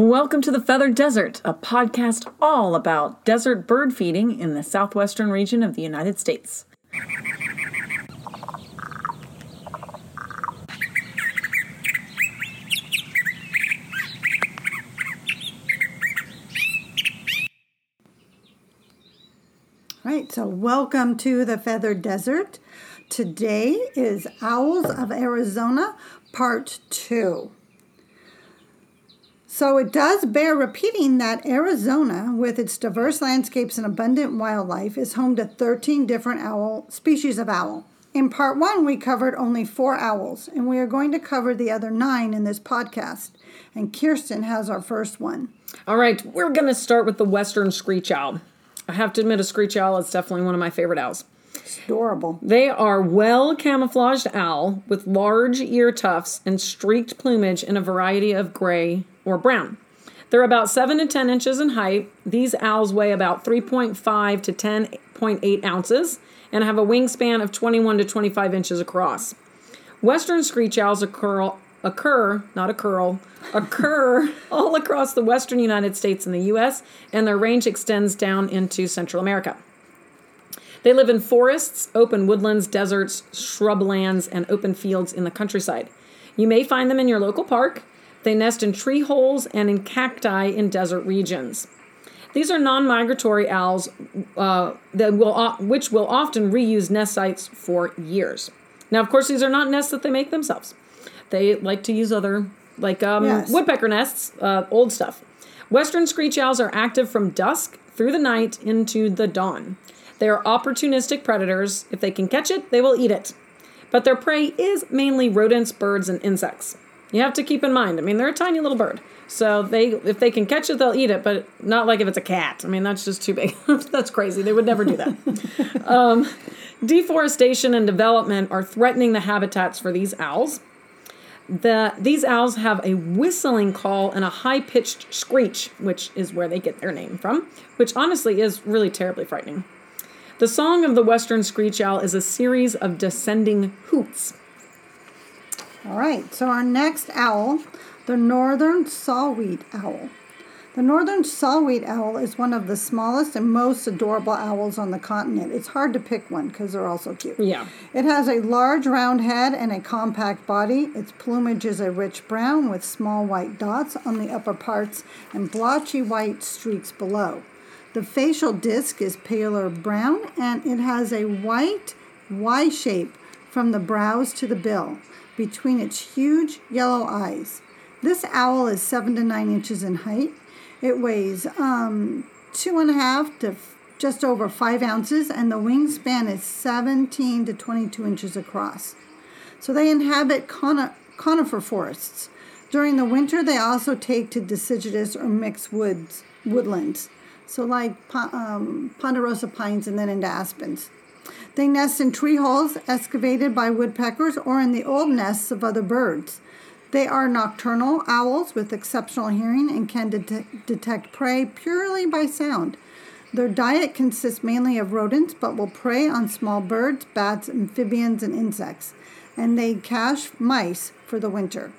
Welcome to the Feathered Desert, a podcast all about desert bird feeding in the southwestern region of the United States. Right, so welcome to the Feathered Desert. Today is Owls of Arizona, Part 2. So it does bear repeating that Arizona, with its diverse landscapes and abundant wildlife, is home to 13 different owl species of owl. In part one, we covered only four owls, and we are going to cover the other nine in this podcast. And Kiersten has our first one. All right, we're going to start with the western screech owl. I have to admit, a screech owl is definitely one of my favorite owls. It's adorable. They are well camouflaged owl with large ear tufts and streaked plumage in a variety of gray or brown. They're about 7 to 10 inches in height. These owls weigh about 3.5 to 10.8 ounces and have a wingspan of 21 to 25 inches across. Western screech owls occur, occur not occur, occur all across the western United States and the U.S., and their range extends down into Central America. They live in forests, open woodlands, deserts, shrublands, and open fields in the countryside. You may find them in your local park. They nest in tree holes and in cacti in desert regions. These are non-migratory owls uh, that will, which will often reuse nest sites for years. Now, of course, these are not nests that they make themselves. They like to use other, like um, Yes. woodpecker nests, uh, old stuff. Western screech owls are active from dusk through the night into the dawn. They are opportunistic predators. If they can catch it, they will eat it. But their prey is mainly rodents, birds, and insects. You have to keep in mind. I mean, they're a tiny little bird, so they if they can catch it, they'll eat it. But not like if it's a cat. I mean, that's just too big. that's crazy. They would never do that. um, deforestation and development are threatening the habitats for these owls. The, these owls have a whistling call and a high pitched screech, which is where they get their name from, which honestly is really terribly frightening. The song of the western screech owl is a series of descending hoots. All right, so our next owl, the northern saw-whet owl. The northern saw-whet owl is one of the smallest and most adorable owls on the continent. It's hard to pick one because they're all so cute. Yeah. It has a large round head and a compact body. Its plumage is a rich brown with small white dots on the upper parts and blotchy white streaks below. The facial disc is paler brown and it has a white Y shape from the brows to the bill between its huge yellow eyes. This owl is seven to nine inches in height. It weighs um, two and a half to f- just over five ounces, and the wingspan is 17 to 22 inches across. So they inhabit coni- conifer forests. During the winter, they also take to deciduous or mixed woods, woodlands. So like um, ponderosa pines and then into aspens. They nest in tree holes excavated by woodpeckers or in the old nests of other birds. They are nocturnal owls with exceptional hearing and can det- detect prey purely by sound. Their diet consists mainly of rodents, but will prey on small birds, bats, amphibians, and insects. And they cache mice for the winter.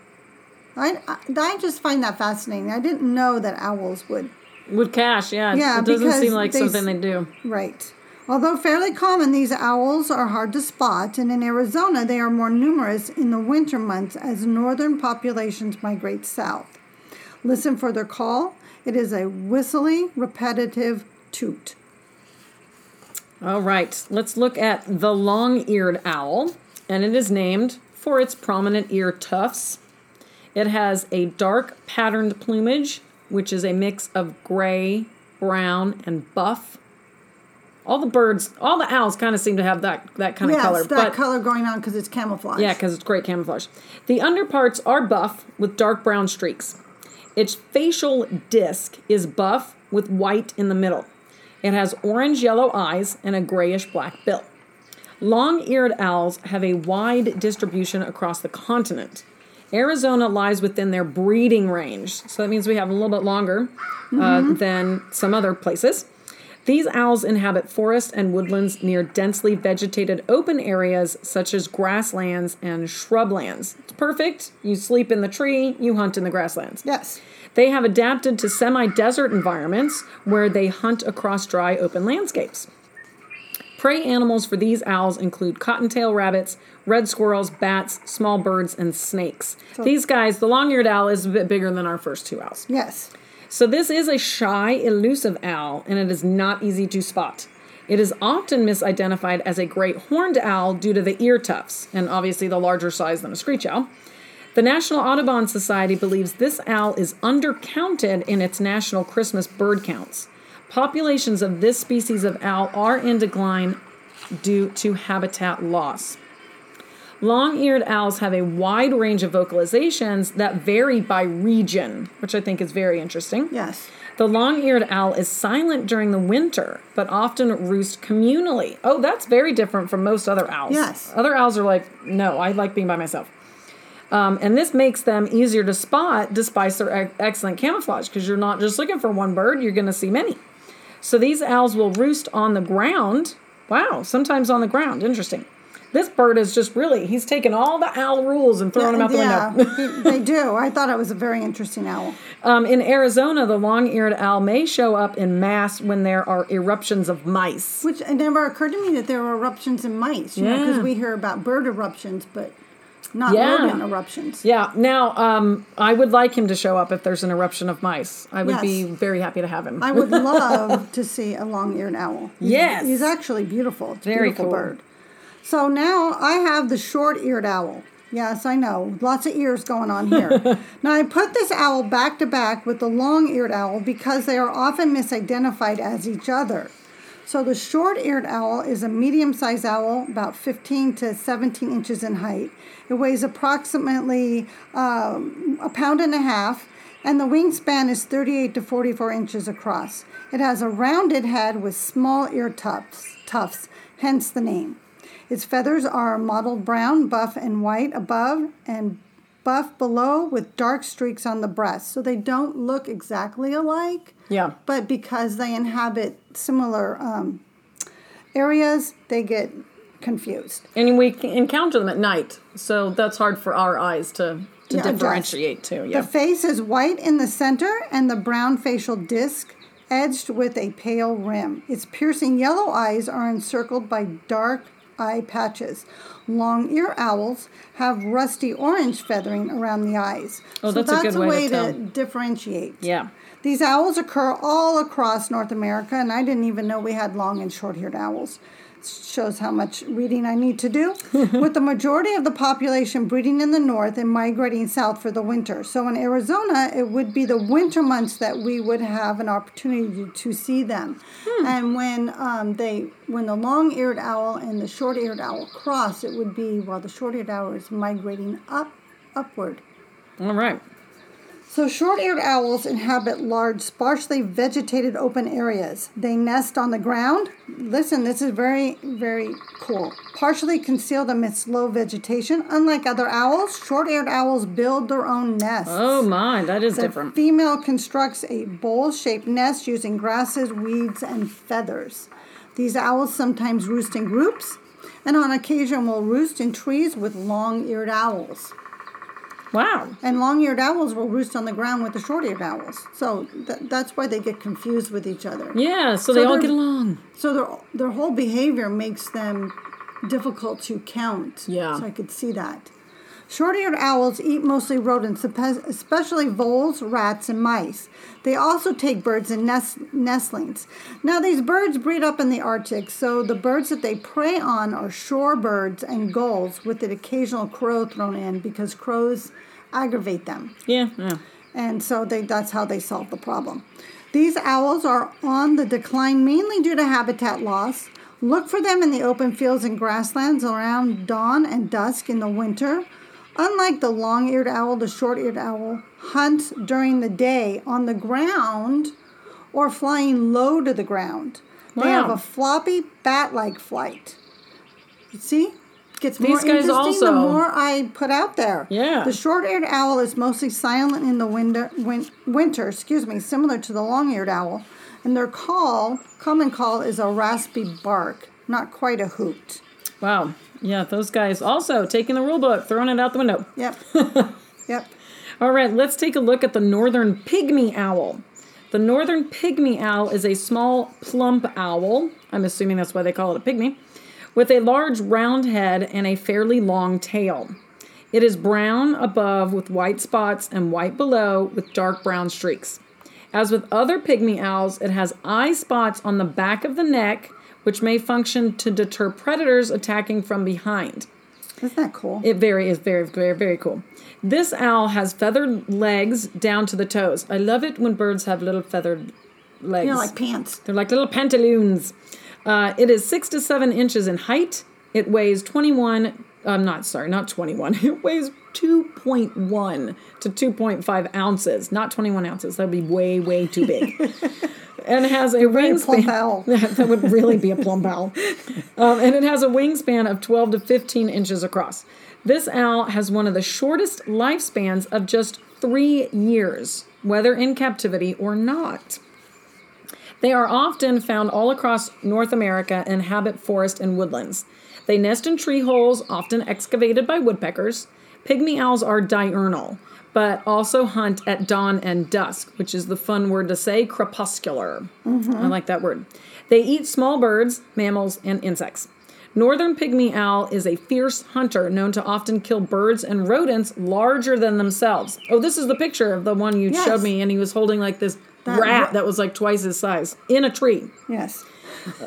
I, I, I just find that fascinating. I didn't know that owls would. Would cache, yeah. Yeah, it doesn't seem like they something they do. Right. Although fairly common, these owls are hard to spot, and in Arizona they are more numerous in the winter months as northern populations migrate south. Listen for their call. It is a whistly, repetitive toot. All right, let's look at the long eared owl, and it is named for its prominent ear tufts. It has a dark patterned plumage, which is a mix of gray, brown, and buff. All the birds, all the owls kind of seem to have that, that kind of color. that but color going on because it's camouflage. Yeah, because it's great camouflage. The underparts are buff with dark brown streaks. Its facial disc is buff with white in the middle. It has orange yellow eyes and a grayish black bill. Long eared owls have a wide distribution across the continent. Arizona lies within their breeding range, so that means we have a little bit longer uh, than some other places. These owls inhabit forests and woodlands near densely vegetated open areas such as grasslands and shrublands. It's perfect. You sleep in the tree, you hunt in the grasslands. Yes. They have adapted to semi desert environments where they hunt across dry open landscapes. Prey animals for these owls include cottontail rabbits, red squirrels, bats, small birds, and snakes. these guys, the long eared owl is a bit bigger than our first two owls. Yes. So this is a shy, elusive owl, and it is not easy to spot. It is often misidentified as a great horned owl due to the ear tufts, and obviously the larger size than a screech owl. The National Audubon Society believes this owl is undercounted in its national Christmas bird counts. Populations of this species of owl are in decline due to habitat loss. Long eared owls have a wide range of vocalizations that vary by region, which I think is very interesting. Yes. The long eared owl is silent during the winter, but often roost communally. Oh, that's very different from most other owls. Yes. Other owls are like, no, I like being by myself. Um, and this makes them easier to spot despite their ex- excellent camouflage because you're not just looking for one bird, you're going to see many. So these owls will roost on the ground. Wow, sometimes on the ground. Interesting. This bird is just really, he's taken all the owl rules and thrown them out the yeah, window. they do. I thought it was a very interesting owl. Um, in Arizona, the long eared owl may show up in mass when there are eruptions of mice. Which it never occurred to me that there were eruptions in mice, you know, Yeah. because we hear about bird eruptions, but not Yeah. rodent eruptions. Yeah, now um, I would like him to show up if there's an eruption of mice. I would be very happy to have him. I would love to see a long-eared owl. He's, Yes. he's actually beautiful. It's Very beautiful cool. bird. So now I have the short-eared owl. Yes, I know. Lots of ears going on here. now I put this owl back to back with the long-eared owl because they are often misidentified as each other. So the short-eared owl is a medium-sized owl, about 15 to 17 inches in height. It weighs approximately um, a pound and a half, and the wingspan is 38 to 44 inches across. It has a rounded head with small ear tufts, tufts, hence the name. Its feathers are mottled brown, buff, and white above, and buff below with dark streaks on the breast. So they don't look exactly alike, yeah. but because they inhabit similar um, areas, they get confused. And we encounter them at night, so that's hard for our eyes to, to Yeah, differentiate too. Yeah. The face is white in the center and the brown facial disc edged with a pale rim. Its piercing yellow eyes are encircled by dark eye patches. Long ear owls have rusty orange feathering around the eyes. Oh, that's a good a way to way tell. differentiate. yeah. These owls occur all across North America, and I didn't even know we had long and short eared owls. Shows how much reading I need to do. With the majority of the population breeding in the north and migrating south for the winter. So in Arizona, it would be the winter months that we would have an opportunity to see them. And when um, they, when the long-eared owl and the short-eared owl cross, it would be while the short-eared owl is migrating up, upward. All right. So, short eared owls inhabit large, sparsely vegetated open areas. They nest on the ground. Listen, this is very, very cool. Partially concealed amidst low vegetation. Unlike other owls, short eared owls build their own nests. Oh my, that is The different. female constructs a bowl shaped nest using grasses, weeds, and feathers. These owls sometimes roost in groups and on occasion will roost in trees with long eared owls. Wow. And long-eared owls will roost on the ground with the short-eared owls. So th- that's why they get confused with each other. Yeah, so, they all get along. So their their whole behavior makes them difficult to count. Yeah. So I could see that. Short-eared owls eat mostly rodents, especially voles, rats, and mice. They also take birds and nest- nestlings. Now these birds breed up in the Arctic, so the birds that they prey on are shorebirds and gulls, with an occasional crow thrown in because crows aggravate them Yeah, yeah. and so they, that's how they solve the problem. These owls are on the decline mainly due to habitat loss. Look for them in the open fields and grasslands around dawn and dusk in the winter. Unlike the long-eared owl, the short-eared owl hunts during the day on the ground or flying low to the ground. They have a floppy bat-like flight. See? It gets more guys interesting the more I put out there. Yeah. The short-eared owl is mostly silent in the winter, win, winter, excuse me, similar to the long-eared owl, and their call, common call, is a raspy bark, not quite a hoot. Wow. Yeah, those guys also taking the rule book, throwing it out the window. Yep. yep. All right, let's take a look at the northern pygmy owl. The northern pygmy owl is a small plump owl. I'm assuming that's why they call it a pygmy, with a large round head and a fairly long tail. It is brown above with white spots and white below with dark brown streaks. As with other pygmy owls, it has eye spots on the back of the neck, which may function to deter predators attacking from behind. Isn't that cool? It very is very very very cool. This owl has feathered legs down to the toes. I love it when birds have little feathered legs. you know, like pants. They're like little pantaloons. Uh, it is six to seven inches in height. It weighs 21. I'm not sorry, not 21. It weighs 2.1 to 2.5 ounces, not 21 ounces. That would be way, way too big. and it has a wingspan. that would really be a plump owl. Um, and it has a wingspan of 12 to 15 inches across. This owl has one of the shortest lifespans of just three years, whether in captivity or not. They are often found all across North America and habit forest and woodlands. They nest in tree holes, often excavated by woodpeckers. Pygmy owls are diurnal, but also hunt at dawn and dusk, which is the fun word to say, crepuscular. Mm-hmm. I like that word. They eat small birds, mammals, and insects. Northern pygmy owl is a fierce hunter known to often kill birds and rodents larger than themselves. Oh, this is the picture of the one you Yes. showed me, and he was holding like this That rat ra- that was like twice his size in a tree. Yes.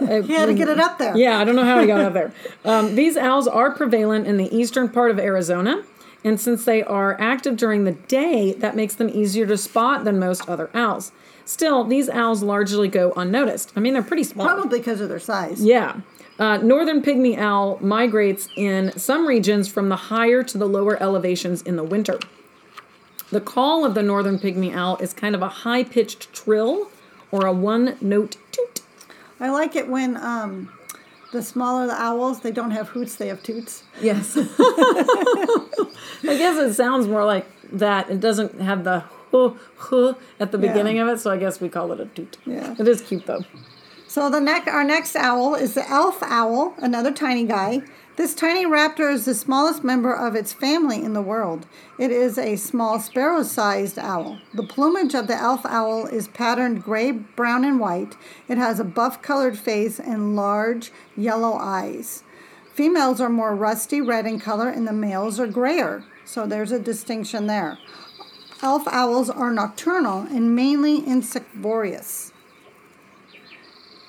Uh, He had to get it up there. yeah, I don't know how he got up there. Um, these owls are prevalent in the eastern part of Arizona, and since they are active during the day, that makes them easier to spot than most other owls. Still, these owls largely go unnoticed. I mean, they're pretty small. Probably because of their size. Yeah. Uh, northern pygmy owl migrates in some regions from the higher to the lower elevations in the winter. The call of the northern pygmy owl is kind of a high pitched trill or a one note toot. I like it when um, the smaller the owls, they don't have hoots, they have toots. Yes. I guess it sounds more like that. It doesn't have the huh, huh at the Yeah. beginning of it, so I guess we call it a toot. Yeah. It is cute though. So the neck, our next owl is the elf owl, another tiny guy. This tiny raptor is the smallest member of its family in the world. It is a small sparrow-sized owl. The plumage of the elf owl is patterned gray, brown, and white. It has a buff-colored face and large yellow eyes. Females are more rusty red in color, and the males are grayer. So there's a distinction there. Elf owls are nocturnal and mainly insectivorous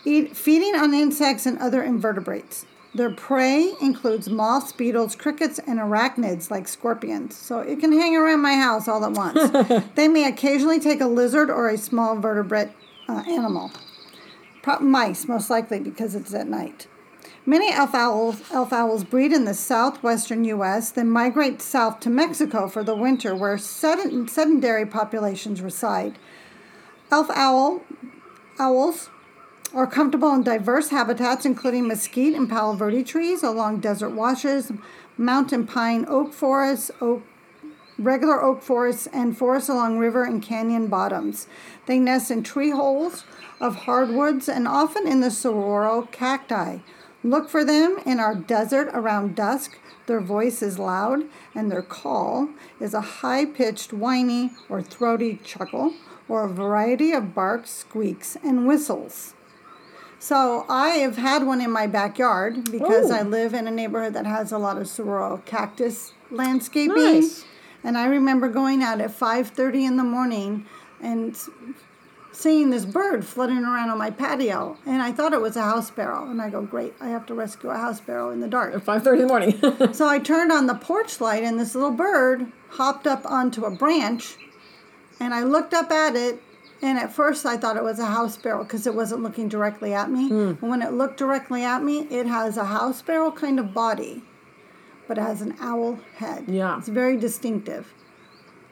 eat, feeding on insects and other invertebrates. Their prey includes moths, beetles, crickets, and arachnids like scorpions. So it can hang around my house all at once. they may occasionally take a lizard or a small vertebrate uh, animal. Pro- mice, most likely, because it's at night. Many elf owls, elf owls breed in the southwestern U.S., then migrate south to Mexico for the winter, where sedent- sedentary populations reside. Elf owl owls are comfortable in diverse habitats, including mesquite and palo verde trees along desert washes, mountain pine oak forests, oak, regular oak forests, and forests along river and canyon bottoms. They nest in tree holes of hardwoods and often in the saguaro cacti. Look for them in our desert around dusk. Their voice is loud, and their call is a high pitched, whiny, or throaty chuckle, or a variety of barks, squeaks, and whistles. So I have had one in my backyard because Oh. I live in a neighborhood that has a lot of saguaro cactus landscaping. Nice. And I remember going out at 5:30 in the morning and seeing this bird fluttering around on my patio, and I thought it was a house sparrow. And I go, "Great, I have to rescue a house sparrow in the dark." At 5.30 in the morning. So I turned on the porch light, and this little bird hopped up onto a branch, and I looked up at it. And at first, I thought it was a house sparrow because it wasn't looking directly at me. Hmm. And when it looked directly at me, it has a house sparrow kind of body, but it has an owl head. Yeah. it's very distinctive.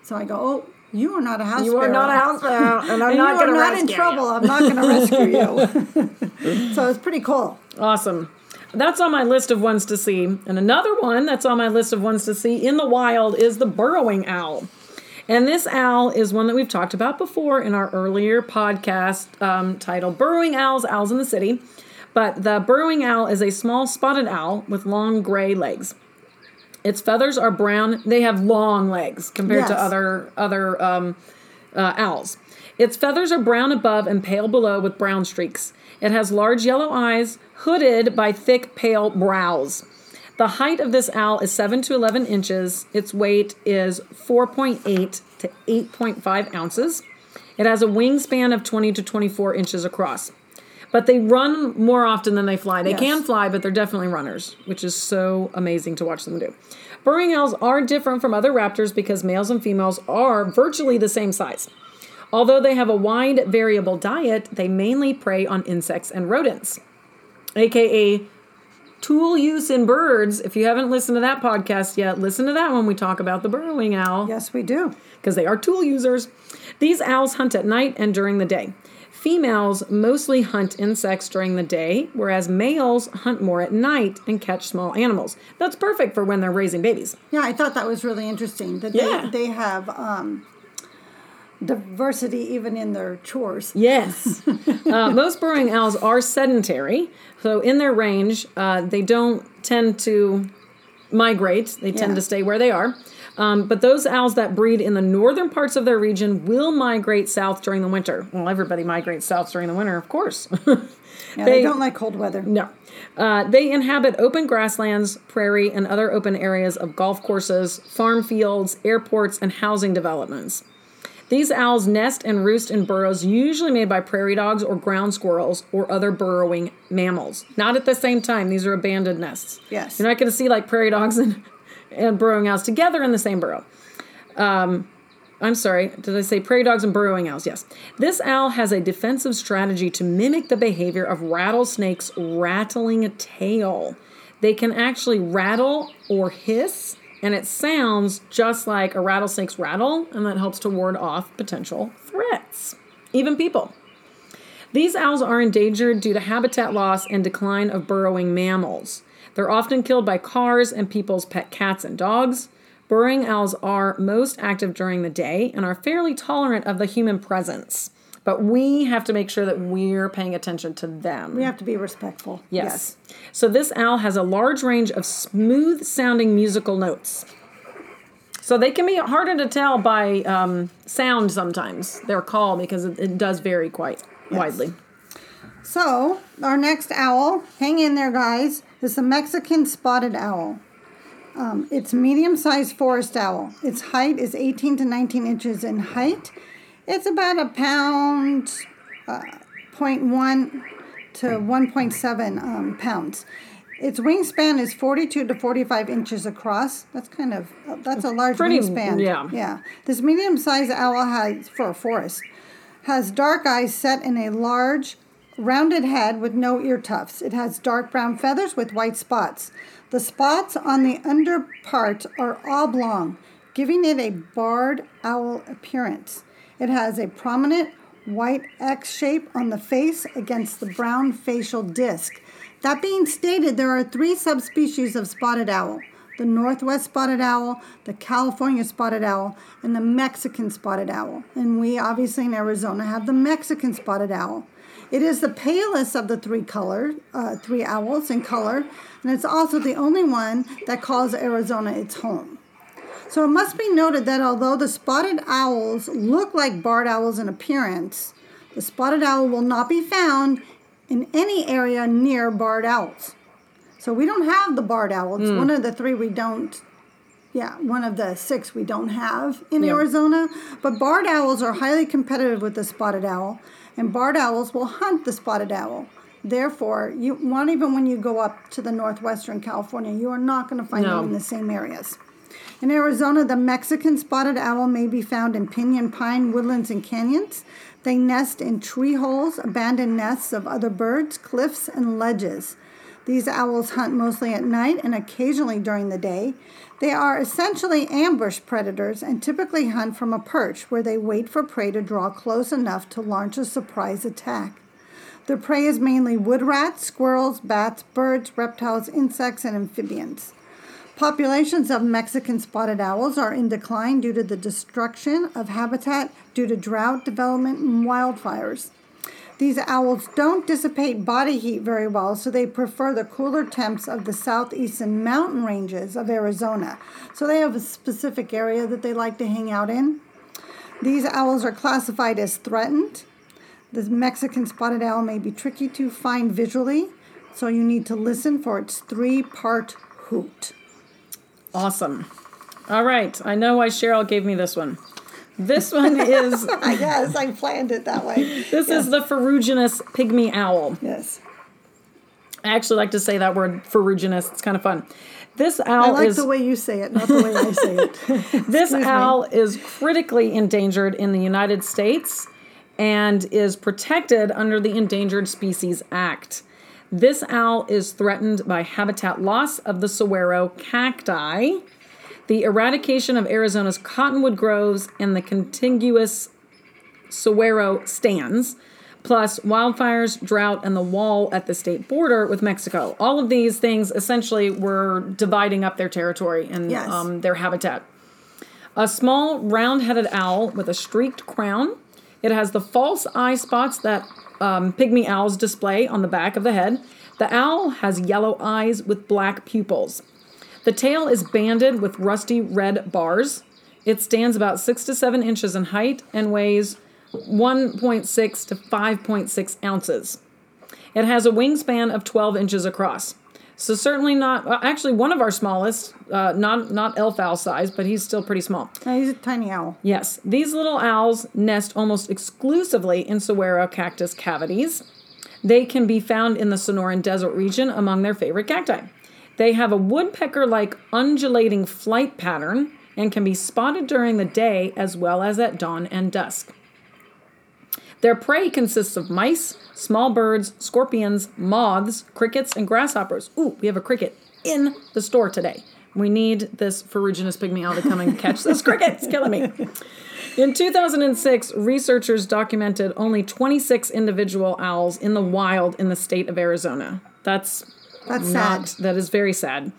So I go, "Oh, you are not a house you sparrow. You are not a house sparrow, and I'm And not you going are to not in trouble. I'm not going to rescue you." so it's pretty cool. Awesome. that's on my list of ones to see. And another one that's on my list of ones to see in the wild is the burrowing owl. And this owl is one that we've talked about before in our earlier podcast um, titled Burrowing Owls, Owls in the City. But the burrowing owl is a small spotted owl with long gray legs. Its feathers are brown. They have long legs compared to other other um, uh, owls. Its feathers are brown above and pale below with brown streaks. It has large yellow eyes, hooded by thick pale brows. The height of this owl is 7 to 11 inches. Its weight is 4.8 to 8.5 ounces. It has a wingspan of 20 to 24 inches across. But they run more often than they fly. They Yes. can fly, but they're definitely runners, which is so amazing to watch them do. Burrowing owls are different from other raptors because males and females are virtually the same size. Although they have a wide variable diet, they mainly prey on insects and rodents, aka tool use in birds. If you haven't listened to that podcast yet, listen to that when we talk about the burrowing owl Yes, we do. because they are tool users. These owls hunt at night and during the day. Females mostly hunt insects during the day, whereas males hunt more at night and catch small animals. That's perfect for when they're raising babies. Yeah, I thought that was really interesting that Yeah. they, they have um, diversity even in their chores. Yes. uh, most burrowing owls are sedentary. So, in their range, uh, they don't tend to migrate, they tend Yeah. to stay where they are. Um, but those owls that breed in the northern parts of their region will migrate south during the winter. Well, everybody migrates south during the winter, of course. Yeah, they, They- don't like cold weather. No. Uh, they inhabit open grasslands, prairie, and other open areas of golf courses, farm fields, airports, and housing developments. These owls nest and roost in burrows usually made by prairie dogs or ground squirrels or other burrowing mammals. Not at the same time, these are abandoned nests. Yes. You're not going to see like prairie dogs and, and burrowing owls together in the same burrow. Um, I'm sorry, did I say prairie dogs and burrowing owls? Yes. This owl has a defensive strategy to mimic the behavior of rattlesnakes rattling a tail. They can actually rattle or hiss, and it sounds just like a rattlesnake's rattle, and that helps to ward off potential threats, even people. These owls are endangered due to habitat loss and decline of burrowing mammals. They're often killed by cars and people's pet cats and dogs. Burrowing owls are most active during the day and are fairly tolerant of the human presence. But we have to make sure that we're paying attention to them. We have to be respectful. Yes. So this owl has a large range of smooth sounding musical notes. So they can be harder to tell by um, sound sometimes, their call, because it, it does vary quite widely. So, our next owl, hang in there, guys, is the Mexican spotted owl. Um, it's medium sized forest owl. Its height is 18 to 19 inches in height. It's about a pound, uh, 0.1 to 1.7 um, pounds. Its wingspan is 42 to 45 inches across. That's kind of, that's a large Pretty- wingspan. yeah. Yeah. This medium sized owl has, for a forest, has dark eyes set in a large, rounded head with no ear tufts. It has dark brown feathers with white spots. The spots on the under part are oblong, giving it a barred owl appearance. It has a prominent white X shape on the face against the brown facial disc. That being stated, there are three subspecies of spotted owl the northwest spotted owl, the California spotted owl, and the Mexican spotted owl. And we obviously in Arizona have the Mexican spotted owl. It is the palest of the three color, uh, three owls in color, and it's also the only one that calls Arizona its home. So it must be noted that although the spotted owls look like barred owls in appearance, the spotted owl will not be found in any area near barred owls. So we don't have the barred owl. It's hmm. one of the three we don't. Yeah, one of the six we don't have in Yeah. Arizona. But barred owls are highly competitive with the spotted owl, and barred owls will hunt the spotted owl. Therefore, you not even when you go up to the northwestern California, you are not going to find No. them in the same areas. In Arizona, the Mexican spotted owl may be found in pinyon pine woodlands and canyons. They nest in tree holes, abandoned nests of other birds, cliffs, and ledges. These owls hunt mostly at night and occasionally during the day. They are essentially ambush predators and typically hunt from a perch where they wait for prey to draw close enough to launch a surprise attack. Their prey is mainly wood rats, squirrels, bats, birds, reptiles, insects, and amphibians. Populations of Mexican spotted owls are in decline due to the destruction of habitat due to drought, development, and wildfires. These owls don't dissipate body heat very well, so they prefer the cooler temps of the southeastern mountain ranges of Arizona. So they have a specific area that they like to hang out in. These owls are classified as threatened. The Mexican spotted owl may be tricky to find visually, so you need to listen for its three part hoot. Awesome. All right. I know why Cheryl gave me this one. This one is I guess I planned it that way. this is the ferruginous pygmy owl. Yes. I actually like to say that word ferruginous. It's kind of fun. This owl. I like is the way you say it, not the way I say it. this me. owl is critically endangered in the United States and is protected under the Endangered Species Act. This owl is threatened by habitat loss of the saguaro cacti, the eradication of Arizona's cottonwood groves, and the contiguous saguaro stands, plus wildfires, drought, and the wall at the state border with Mexico. All of these things essentially were dividing up their territory and Yes. um, their habitat. A small round headed owl with a streaked crown. It has the false eye spots that um, pygmy owls display on the back of the head. The owl has yellow eyes with black pupils. The tail is banded with rusty red bars. It stands about six to seven inches in height and weighs 1.6 to 5.6 ounces. It has a wingspan of 12 inches across. So certainly not. well, Actually, one of our smallest, uh, not not elf owl size, but he's still pretty small. No, he's a tiny owl. Yes, these little owls nest almost exclusively in saguaro cactus cavities. They can be found in the Sonoran Desert region among their favorite cacti. They have a woodpecker like undulating flight pattern and can be spotted during the day as well as at dawn and dusk. Their prey consists of mice, small birds, scorpions, moths, crickets, and grasshoppers. Ooh, we have a cricket in the store today. We need this ferruginous pygmy owl to come and catch this cricket. It's killing me. In 2006, researchers documented only 26 individual owls in the wild in the state of Arizona. That's That's not, sad. that is very sad.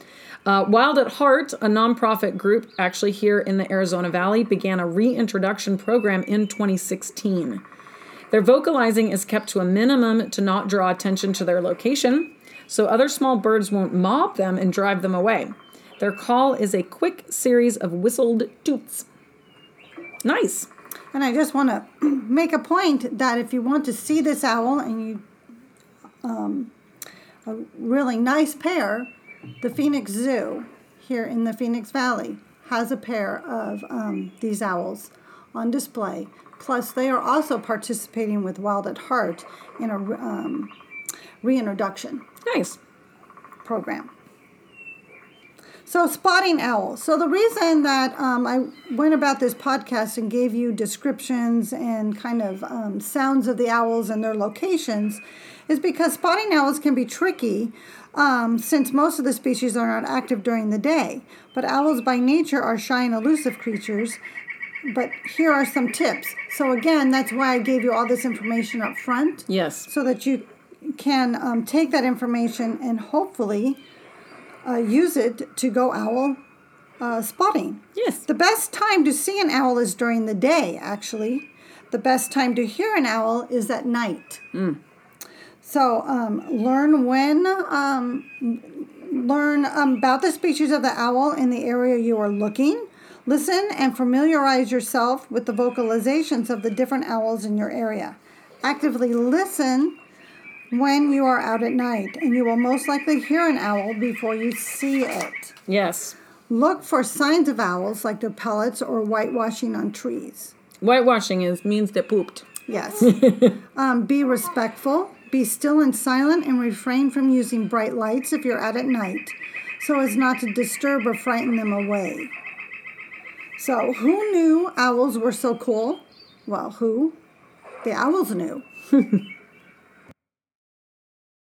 Uh, Wild at Heart, a nonprofit group actually here in the Arizona Valley, began a reintroduction program in 2016. Their vocalizing is kept to a minimum to not draw attention to their location, so other small birds won't mob them and drive them away. Their call is a quick series of whistled toots. Nice. And I just want to make a point that if you want to see this owl and you, um, a really nice pair, the Phoenix Zoo here in the Phoenix Valley has a pair of um, these owls on display. Plus, they are also participating with Wild at Heart in a um, reintroduction Nice. program. So, spotting owls. So, the reason that um, I went about this podcast and gave you descriptions and kind of um, sounds of the owls and their locations is because spotting owls can be tricky um, since most of the species are not active during the day. But owls by nature are shy and elusive creatures. But here are some tips. So, again, that's why I gave you all this information up front Yes. so that you can um, take that information and hopefully uh, use it to go owl uh, spotting. Yes. The best time to see an owl is during the day, actually. The best time to hear an owl is at night. So um, learn when, um, learn um, about the species of the owl in the area you are looking. Listen and familiarize yourself with the vocalizations of the different owls in your area. Actively listen when you are out at night, and you will most likely hear an owl before you see it. Yes. Look for signs of owls like their pellets or whitewashing on trees. Whitewashing is means they pooped. Yes. um, be respectful. Be still and silent and refrain from using bright lights if you're out at night so as not to disturb or frighten them away. So, who knew owls were so cool? Well, who? The owls knew.